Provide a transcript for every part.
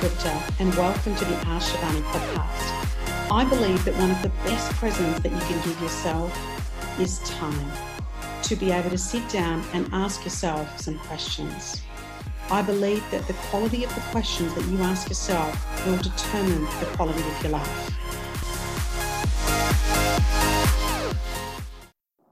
Gupta, and welcome to the Ask Shivani podcast. I believe that one of the best presents that you can give yourself is time to be able to sit down and ask yourself some questions. I believe that the quality of the questions that you ask yourself will determine the quality of your life.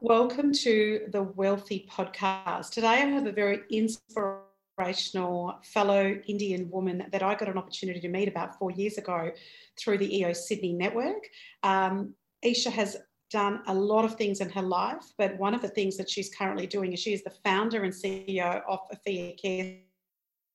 Welcome to the Wealthy Podcast. Today I have a very inspirational inspirational fellow Indian woman that I got an opportunity to meet about four years ago through the EO Sydney network. Um, Isha has done a lot of things in her life, but one of the things that she's currently doing is she is the founder and CEO of Afea Care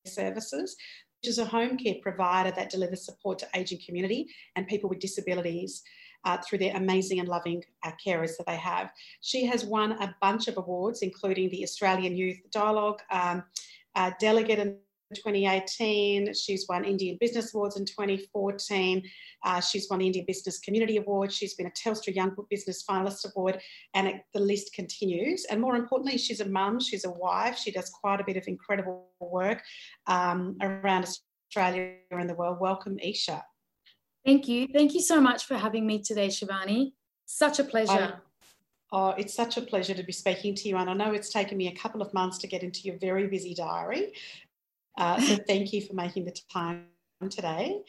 Services, which is a home care provider that delivers support to aging community and people with disabilities. Uh, through their amazing and loving uh, carers that they have. She has won a bunch of awards, including the Australian Youth Dialogue, um, uh, delegate in 2018. She's won Indian Business Awards in 2014. Uh, she's won the Indian Business Community Award. She's been a Telstra Young Business Finalist Award, and it, the list continues. And more importantly, she's a mum, she's a wife. She does quite a bit of incredible work um, around Australia and the world. Welcome, Isha. Thank you. Thank you so much for having me today, Shivani. Such a pleasure. Oh, it's such a pleasure to be speaking to you. And I know it's taken me a couple of months to get into your very busy diary. Uh, so thank you for making the time today.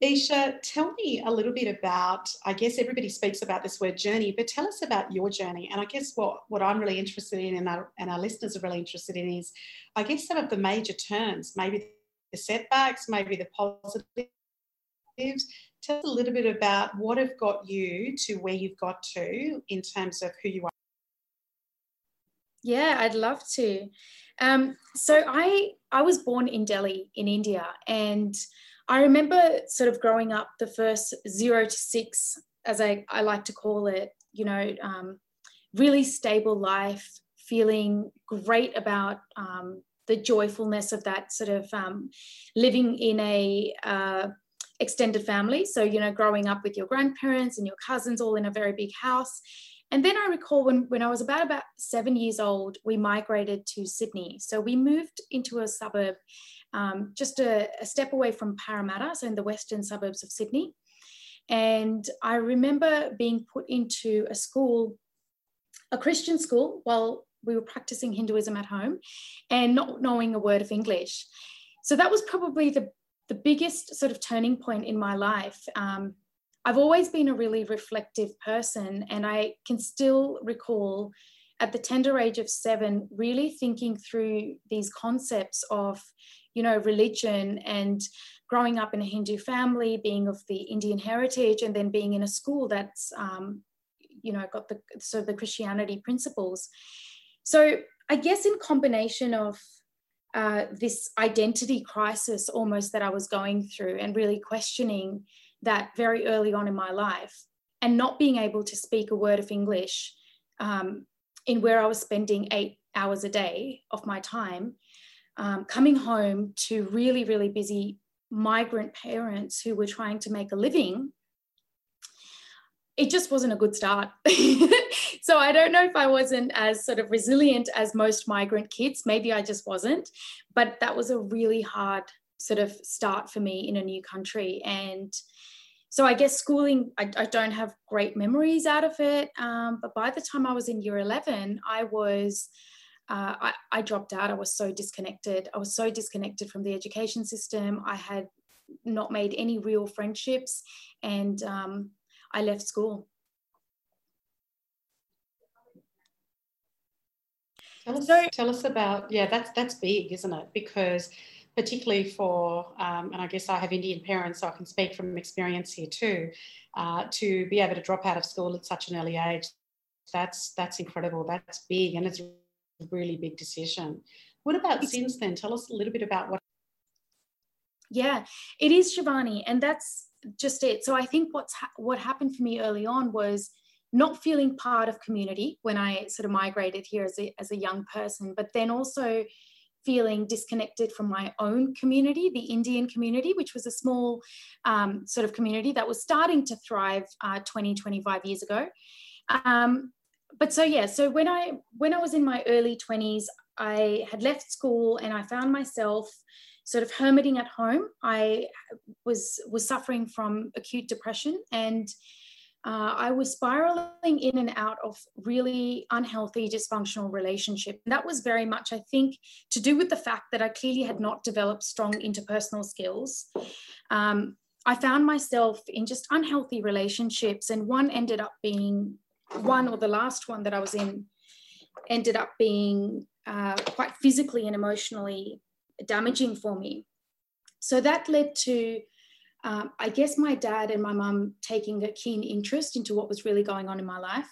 Isha, tell me a little bit about, I guess everybody speaks about this word journey, but tell us about your journey. And I guess what, what I'm really interested in and our, and our listeners are really interested in is, I guess, some of the major turns, maybe the setbacks, maybe the positives, tell us a little bit about what have got you to where you've got to in terms of who you are. Yeah, I'd love to. Um, so I I was born in Delhi in India, and I remember sort of growing up the first zero to six, as I, I like to call it, you know, um, really stable life, feeling great about um, the joyfulness of that sort of um, living in a uh, extended family. So, you know, growing up with your grandparents and your cousins all in a very big house. And then I recall when, when I was about about seven years old, we migrated to Sydney. So we moved into a suburb um, just a, a step away from Parramatta, so in the western suburbs of Sydney. And I remember being put into a school, a Christian school, while we were practicing Hinduism at home and not knowing a word of English. So that was probably the the biggest sort of turning point in my life. Um, I've always been a really reflective person, and I can still recall at the tender age of seven really thinking through these concepts of you know religion and growing up in a hindu family being of the indian heritage and then being in a school that's um, you know got the sort of the christianity principles so i guess in combination of uh, this identity crisis almost that I was going through and really questioning that very early on in my life and not being able to speak a word of English um, in where I was spending eight hours a day of my time, um, coming home to really, really busy migrant parents who were trying to make a living it just wasn't a good start. so I don't know if I wasn't as sort of resilient as most migrant kids. Maybe I just wasn't. But that was a really hard sort of start for me in a new country. And so I guess schooling, I, I don't have great memories out of it. Um, but by the time I was in year 11, I was. Uh, I, I dropped out. I was so disconnected. I was so disconnected from the education system. I had not made any real friendships, and um, I left school. Tell us, so, tell us about yeah that's that's big isn't it? Because particularly for um, and I guess I have Indian parents so I can speak from experience here too uh, to be able to drop out of school at such an early age that's that's incredible. That's big and it's a really big decision. What about since then? Tell us a little bit about what yeah it is Shivani and that's just it. So I think what's ha- what happened for me early on was not feeling part of community when I sort of migrated here as a, as a young person, but then also feeling disconnected from my own community, the Indian community, which was a small um, sort of community that was starting to thrive uh, 20, 25 years ago. Um, but so yeah, so when I when I was in my early 20s, I had left school and I found myself sort of hermiting at home. I was was suffering from acute depression and uh, I was spiraling in and out of really unhealthy, dysfunctional relationship. And that was very much, I think, to do with the fact that I clearly had not developed strong interpersonal skills. Um, I found myself in just unhealthy relationships, and one ended up being one, or the last one that I was in, ended up being uh, quite physically and emotionally damaging for me. So that led to, um, I guess, my dad and my mum taking a keen interest into what was really going on in my life,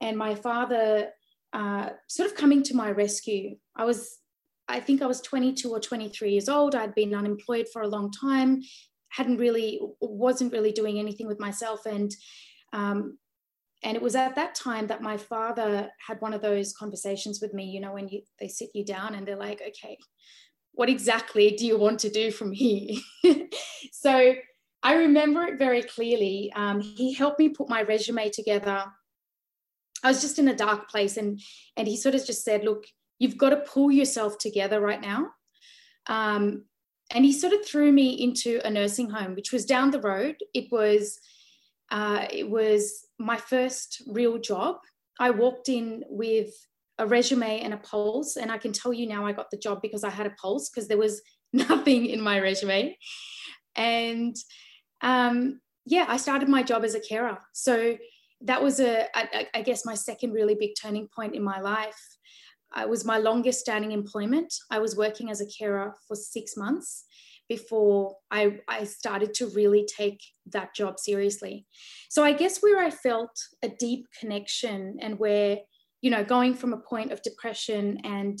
and my father uh, sort of coming to my rescue. I was, I think I was 22 or 23 years old. I'd been unemployed for a long time, hadn't really, wasn't really doing anything with myself, and um, and it was at that time that my father had one of those conversations with me you know when you, they sit you down and they're like okay what exactly do you want to do from here? so I remember it very clearly. Um, he helped me put my resume together. I was just in a dark place, and and he sort of just said, "Look, you've got to pull yourself together right now." Um, and he sort of threw me into a nursing home, which was down the road. It was uh, it was my first real job. I walked in with a resume and a pulse. And I can tell you now I got the job because I had a pulse because there was nothing in my resume. And um, yeah, I started my job as a carer. So that was a, I, I guess, my second really big turning point in my life. It was my longest standing employment. I was working as a carer for six months before I, I started to really take that job seriously. So I guess where I felt a deep connection and where you know, going from a point of depression and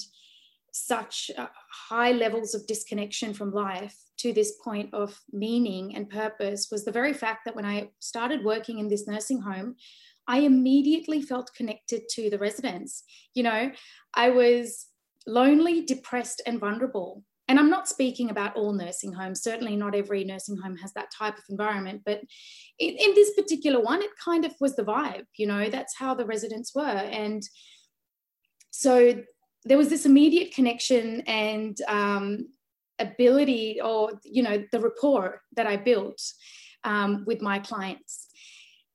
such uh, high levels of disconnection from life to this point of meaning and purpose was the very fact that when I started working in this nursing home, I immediately felt connected to the residents. You know, I was lonely, depressed, and vulnerable and I'm not speaking about all nursing homes. Certainly, not every nursing home has that type of environment. But in, in, this particular one, it kind of was the vibe. You know, that's how the residents were, and so there was this immediate connection and um, ability, or you know, the rapport that I built um, with my clients.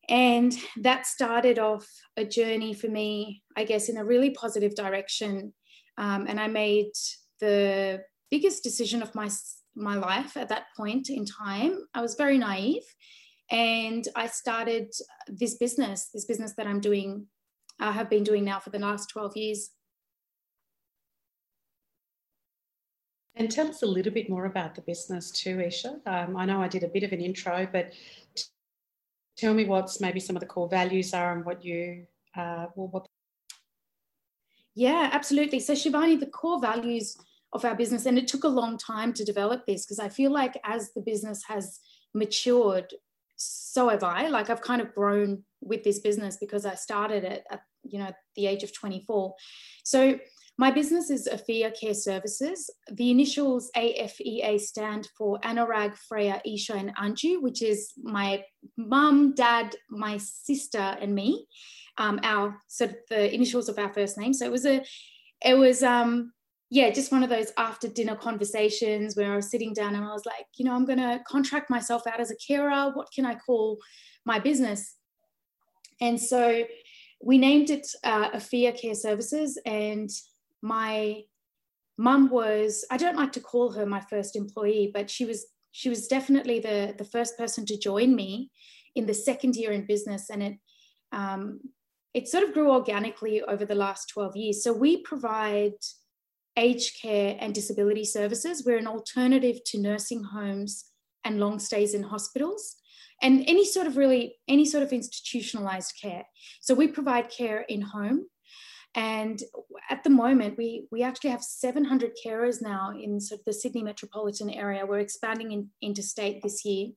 And that started off a journey for me, I guess, in a really positive direction. Um, and I made the biggest decision of my my life at that point in time. I was very naive, and I started this business, this business that I'm doing, I have been doing now for the last 12 years. And tell us a little bit more about the business too, Isha. Um, I know I did a bit of an intro, but t- tell me what's maybe some of the core values are and what you, uh, well, what. Yeah, absolutely. So Shivani, the core values of our business. And it took a long time to develop this because I feel like as the business has matured, so have I. Like I've kind of grown with this business because I started it at you know the age of 24. So my business is Afea Care Services. The initials AFEA stand for Anurag, Freya, Isha, and Anju, which is my mum, dad, my sister, and me. Um, our sort of the initials of our first name. So it was a, it was um, yeah, just one of those after dinner conversations where I was sitting down and I was like, you know, I'm going to contract myself out as a carer. What can I call my business? And so we named it uh, Afea Care Services. And my mum was, I don't like to call her my first employee, but she was she was definitely the, the first person to join me in the second year in business. And it um, it sort of grew organically over the last 12 years. So we provide aged care and disability services. We're an alternative to nursing homes and long stays in hospitals and any sort of really any sort of institutionalized care. So we provide care in home. And at the moment, we, we actually have 700 carers now in sort of the Sydney metropolitan area. We're expanding in, interstate this year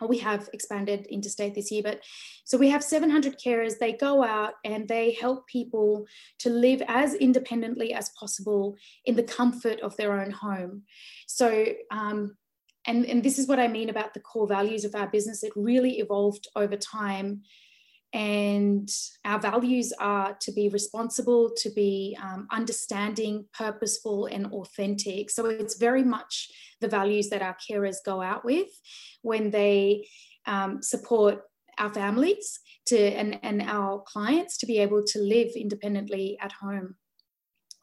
we have expanded interstate this year, but so we have 700 carers. They go out and they help people to live as independently as possible in the comfort of their own home. So, um, and, and this is what I mean about the core values of our business. It really evolved over time. And our values are to be responsible, to be um, understanding, purposeful, and authentic. So it's very much the values that our carers go out with when they um, support our families to and, and our clients to be able to live independently at home,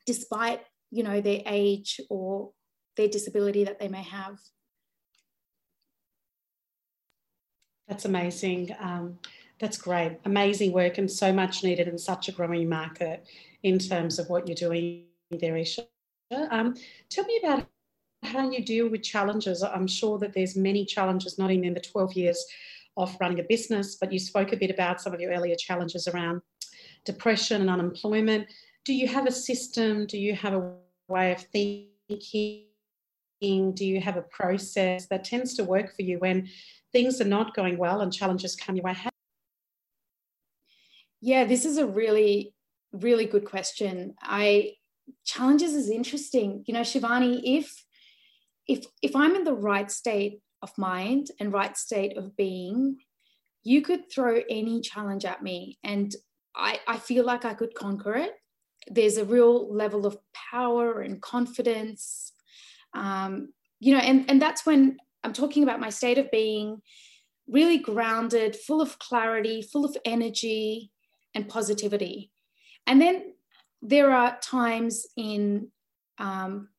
despite you know their age or their disability that they may have. That's amazing. Um, that's great. Amazing work and so much needed in such a growing market in terms of what you're doing there, Isha. Um, tell me about how you deal with challenges. I'm sure that there's many challenges, not even in the 12 years of running a business, but you spoke a bit about some of your earlier challenges around depression and unemployment. Do you have a system? Do you have a way of thinking? Do you have a process that tends to work for you when things are not going well and challenges come your way? Yeah, this is a really, really good question. I challenges is interesting. You know, Shivani, if if if I'm in the right state of mind and right state of being, you could throw any challenge at me and I, I feel like I could conquer it. There's a real level of power and confidence. Um, you know, and, and that's when I'm talking about my state of being really grounded, full of clarity, full of energy, and positivity. And then there are times in um,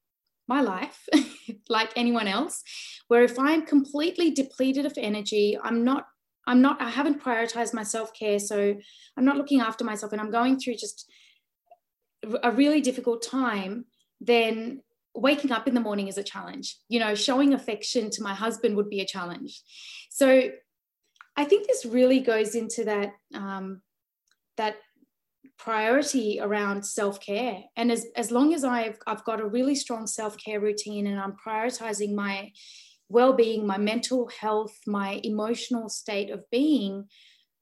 my life, like anyone else, where if I'm completely depleted of energy, I'm not, I'm not, I haven't prioritized my self care. So I'm not looking after myself and I'm going through just a really difficult time, then waking up in the morning is a challenge. You know, showing affection to my husband would be a challenge. So I think this really goes into that um, that priority around self-care. And as, as long as I've, I've got a really strong self-care routine and i'm prioritizing my well-being my mental health my emotional state of being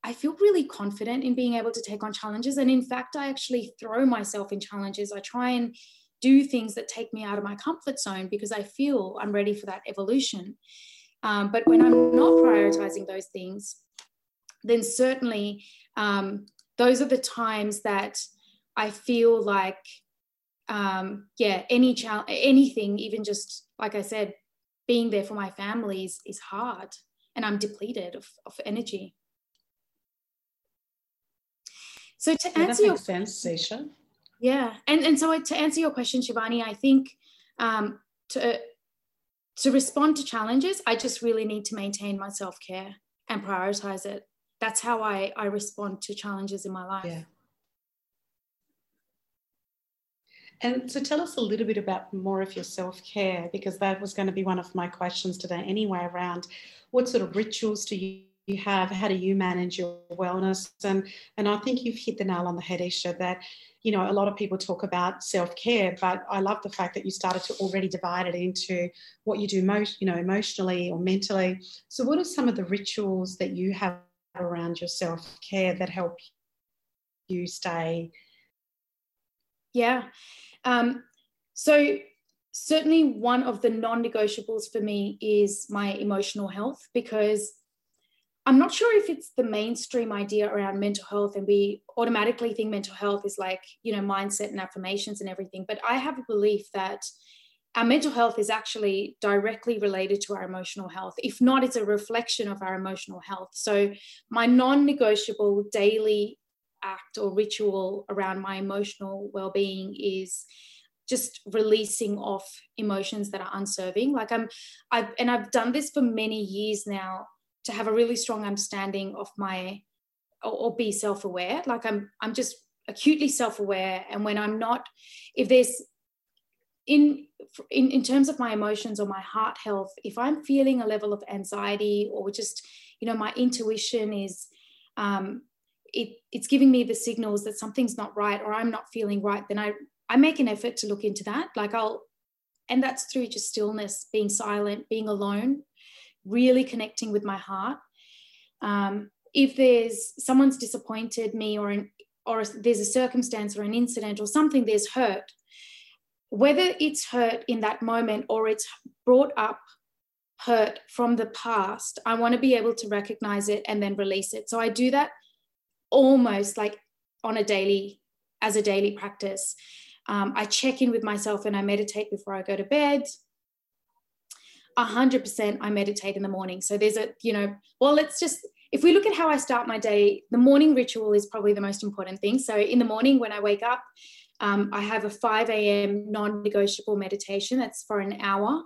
i feel really confident in being able to take on challenges. And in fact i actually throw myself in challenges. I try and do things that take me out of my comfort zone because i feel i'm ready for that evolution. Um, but when i'm not prioritizing those things then certainly um, those are the times that I feel like, um, yeah, any challenge, anything, even just like I said, being there for my family is is hard, and I'm depleted of, of energy. So to yeah, answer your sense, Sisha. Yeah, and and so to answer your question, Shivani, I think um, to to respond to challenges, I just really need to maintain my self care and prioritize it that's how I, I respond to challenges in my life. Yeah. And so tell us a little bit about more of your self care, because that was going to be one of my questions today anyway around what sort of rituals do you have? How do you manage your wellness? And, and I think you've hit the nail on the head, Isha, that, you know, a lot of people talk about self care, but I love the fact that you started to already divide it into what you do most, you know, emotionally or mentally. So, what are some of the rituals that you have around your self care that help you stay? Yeah. Um, so, certainly, one of the non negotiables for me is my emotional health because I'm not sure if it's the mainstream idea around mental health, and we automatically think mental health is like, you know, mindset and affirmations and everything. But I have a belief that our mental health is actually directly related to our emotional health. If not, it's a reflection of our emotional health. So, my non negotiable daily act or ritual around my emotional well being is just releasing off emotions that are unserving. Like, I'm, I've, and I've done this for many years now to have a really strong understanding of my, or, or be self aware. Like, I'm, I'm just acutely self aware. And when I'm not, if there's in, in in terms of my emotions or my heart health if i'm feeling a level of anxiety or just you know my intuition is um, it, it's giving me the signals that something's not right or i'm not feeling right then i i make an effort to look into that. Like i'll and that's through just stillness being silent being alone really connecting with my heart. Um, if there's someone's disappointed me or an or there's a circumstance or an incident or something there's hurt whether it's hurt in that moment or it's brought up hurt from the past, I want to be able to recognize it and then release it. So I do that almost like on a daily, as a daily practice. Um, I check in with myself and I meditate before I go to bed. 100% I meditate in the morning. So there's a, you know, well, let's just, if we look at how I start my day, the morning ritual is probably the most important thing. So in the morning when I wake up, um, I have a 5 a.m. non negotiable meditation that's for an hour.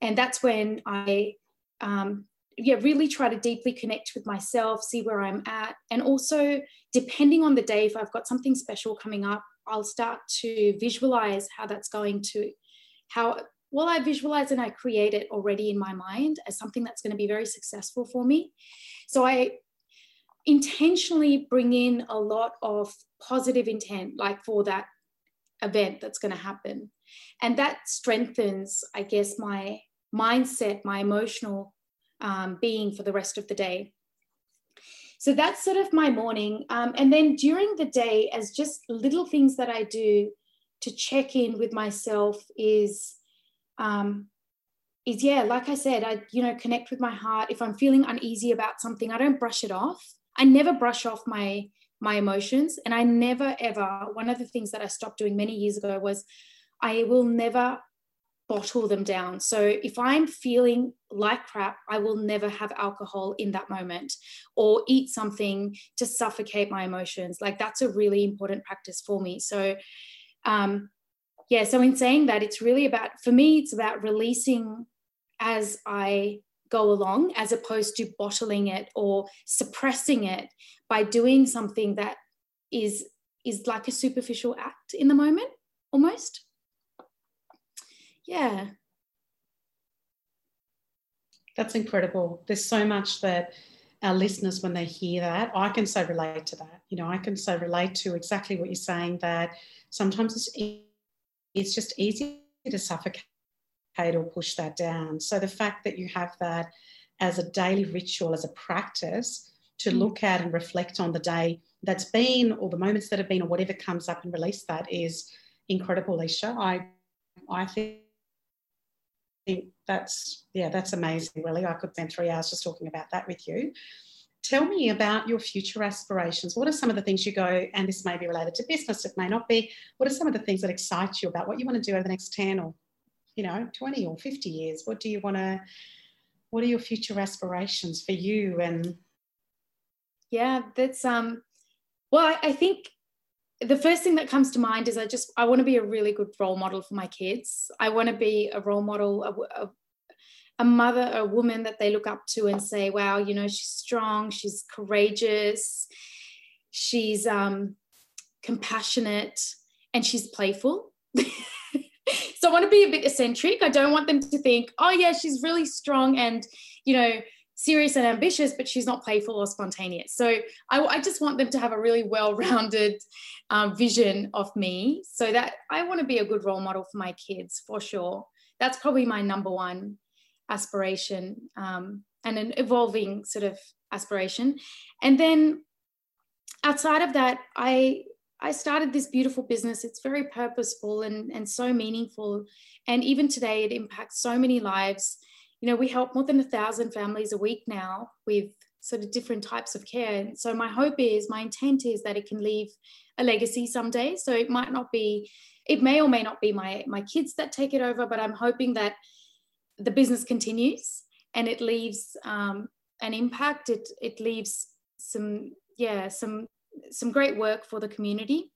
And that's when I, um, yeah, really try to deeply connect with myself, see where I'm at. And also, depending on the day, if I've got something special coming up, I'll start to visualize how that's going to, how, well, I visualize and I create it already in my mind as something that's going to be very successful for me. So I intentionally bring in a lot of positive intent, like for that event that's going to happen. And that strengthens, I guess, my mindset, my emotional um, being for the rest of the day. So that's sort of my morning. Um, and then during the day, as just little things that I do to check in with myself is, um, is yeah, like I said, I you know connect with my heart. If I'm feeling uneasy about something, I don't brush it off. I never brush off my my emotions, and I never ever. One of the things that I stopped doing many years ago was I will never bottle them down. So if I'm feeling like crap, I will never have alcohol in that moment or eat something to suffocate my emotions. Like that's a really important practice for me. So, um, yeah, so in saying that, it's really about, for me, it's about releasing as I go along as opposed to bottling it or suppressing it by doing something that is is like a superficial act in the moment almost. Yeah. That's incredible. There's so much that our listeners when they hear that i can so relate to that. You know i can so relate to exactly what you're saying that sometimes it's, it's just easy to suffocate or push that down. So the fact that you have that as a daily ritual as a practice to mm. look at and reflect on the day that's been or the moments that have been or whatever comes up and release that is incredible Isha i i think think that's yeah that's amazing really. I could spend three hours just talking about that with you. Tell me about your future aspirations. What are some of the things you go and this may be related to business it may not be. What are some of the things that excite you about what you want to do over the next 10 or you know 20 or 50 years what do you want to what are your future aspirations for you and yeah that's um well I, think the first thing that comes to mind is I just I want to be a really good role model for my kids. I want to be a role model, a, a, a, mother, a woman that they look up to and say, "Wow, you know, she's strong, she's courageous, she's um, compassionate, and she's playful." so I want to be a bit eccentric. I don't want them to think, "Oh yeah, she's really strong and you know." serious and ambitious, but she's not playful or spontaneous. So I, I just want them to have a really well-rounded um, vision of me, so that I want to be a good role model for my kids for sure. That's probably my number one aspiration um, and an evolving sort of aspiration. And then outside of that, I I started this beautiful business. It's very purposeful and, and so meaningful. And even today, it impacts so many lives you know, we help more than a thousand families a week now with sort of different types of care. And so my hope is, my intent is that it can leave a legacy someday. So it might not be, it may or may not be my my kids that take it over, but I'm hoping that the business continues and it leaves um, an impact. It it leaves some yeah some some great work for the community.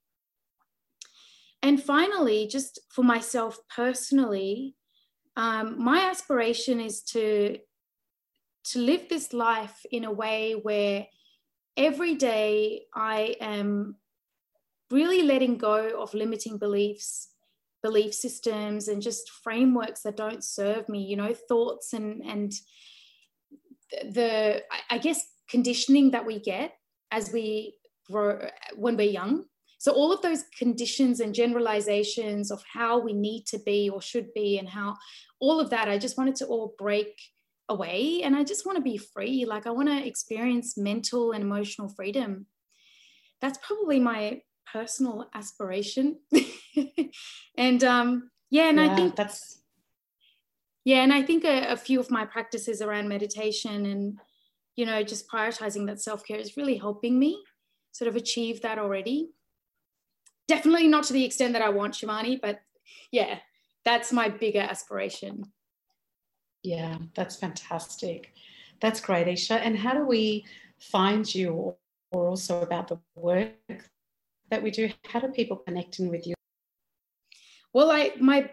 And finally, just for myself personally, um, my aspiration is to to live this life in a way where every day I am really letting go of limiting beliefs, belief systems, and just frameworks that don't serve me. You know, thoughts and and the I guess conditioning that we get as we grow when we're young so, all of those conditions and generalizations of how we need to be or should be, and how all of that, I just wanted to all break away. And I just want to be free. Like, I want to experience mental and emotional freedom. That's probably my personal aspiration. and um, yeah, and yeah, I think that's. Yeah, and I think a, a few of my practices around meditation and, you know, just prioritizing that self care is really helping me sort of achieved that already. Definitely not to the extent that I want, Shivani, but yeah, that's my bigger aspiration. Yeah, that's fantastic. That's great, Isha. And how do we find you or, or also about the work that we do? How do people connect in with you? Well, I my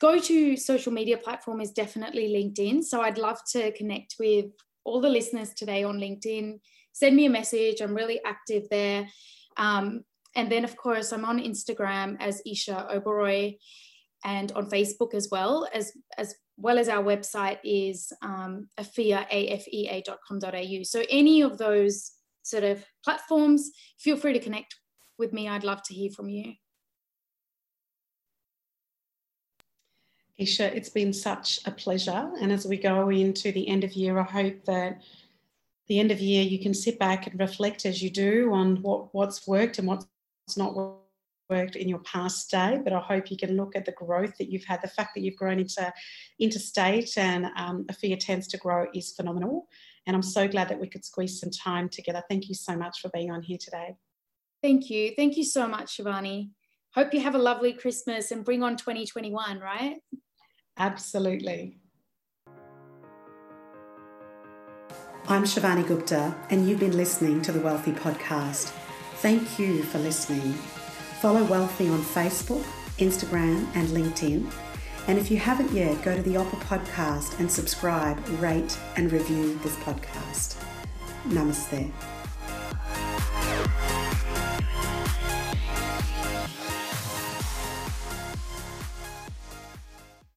go-to social media platform is definitely LinkedIn. So I'd love to connect with all the listeners today on LinkedIn. Send me a message. I'm really active there. Um, and then, of course, I'm on Instagram as Isha Oberoi and on Facebook as well, as, as well as our website is um, afea, afea.com.au. So any of those sort of platforms, feel free to connect with me. I'd love to hear from you. Isha, it's been such a pleasure. And as we go into the end of year, I hope that the end of year you can sit back and reflect as you do on what, what's worked and what's not worked in your past day. But I hope you can look at the growth that you've had. The fact that you've grown into interstate and um, AFEA tends to grow is phenomenal. And I'm so glad that we could squeeze some time together. Thank you so much for being on here today. Thank you. Thank you so much, Shivani. Hope you have a lovely Christmas and bring on 2021, right? Absolutely. I'm Shivani Gupta, and you've been listening to the Wealthy Podcast. Thank you for listening. Follow Wealthy on Facebook, Instagram, and LinkedIn. And if you haven't yet, go to the Apple Podcast and subscribe, rate, and review this podcast. Namaste.